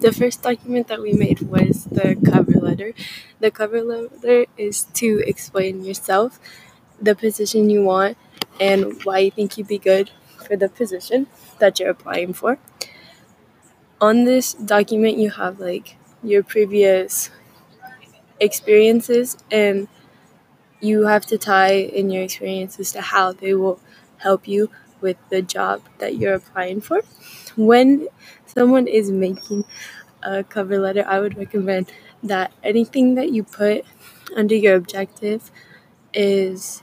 the first document that we made was the cover letter. The cover letter is to explain yourself, the position you want, and why you think you'd be good for the position that you're applying for. On this document, you have like your previous experiences, and you have to tie in your experiences to how they will help you with the job that you're applying for. When someone is making a cover letter, I would recommend that anything that you put under your objective is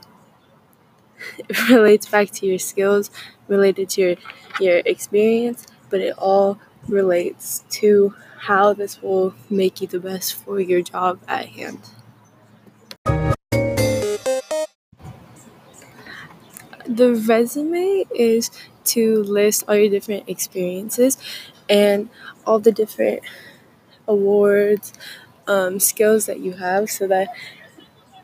relates back to your skills, related to your, your experience, but it all relates to how this will make you the best for your job at hand. The resume is to list all your different experiences and all the different awards, um, skills that you have so that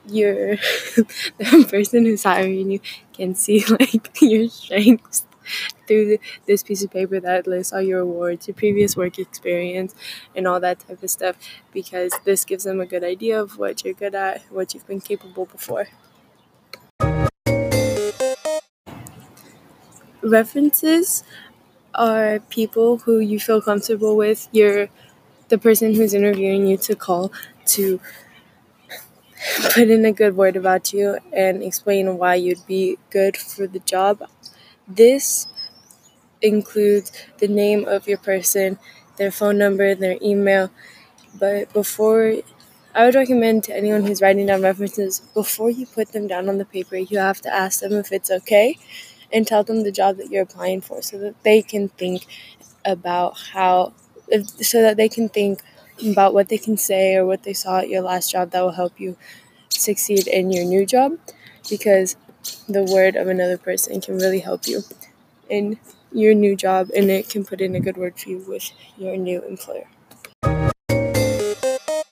your the person who's hiring you can see like your strengths through this piece of paper that lists all your awards, your previous work experience, and all that type of stuff because this gives them a good idea of what you're good at, what you've been capable before. References are people who you feel comfortable with. You're the person who's interviewing you to call to put in a good word about you and explain why you'd be good for the job. This includes the name of your person, their phone number, their email. But before, I would recommend to anyone who's writing down references, before you put them down on the paper, you have to ask them if it's okay and tell them the job that you're applying for so that they can think about how, if, so that they can think about what they can say or what they saw at your last job that will help you succeed in your new job because the word of another person can really help you in your new job and it can put in a good word for you with your new employer.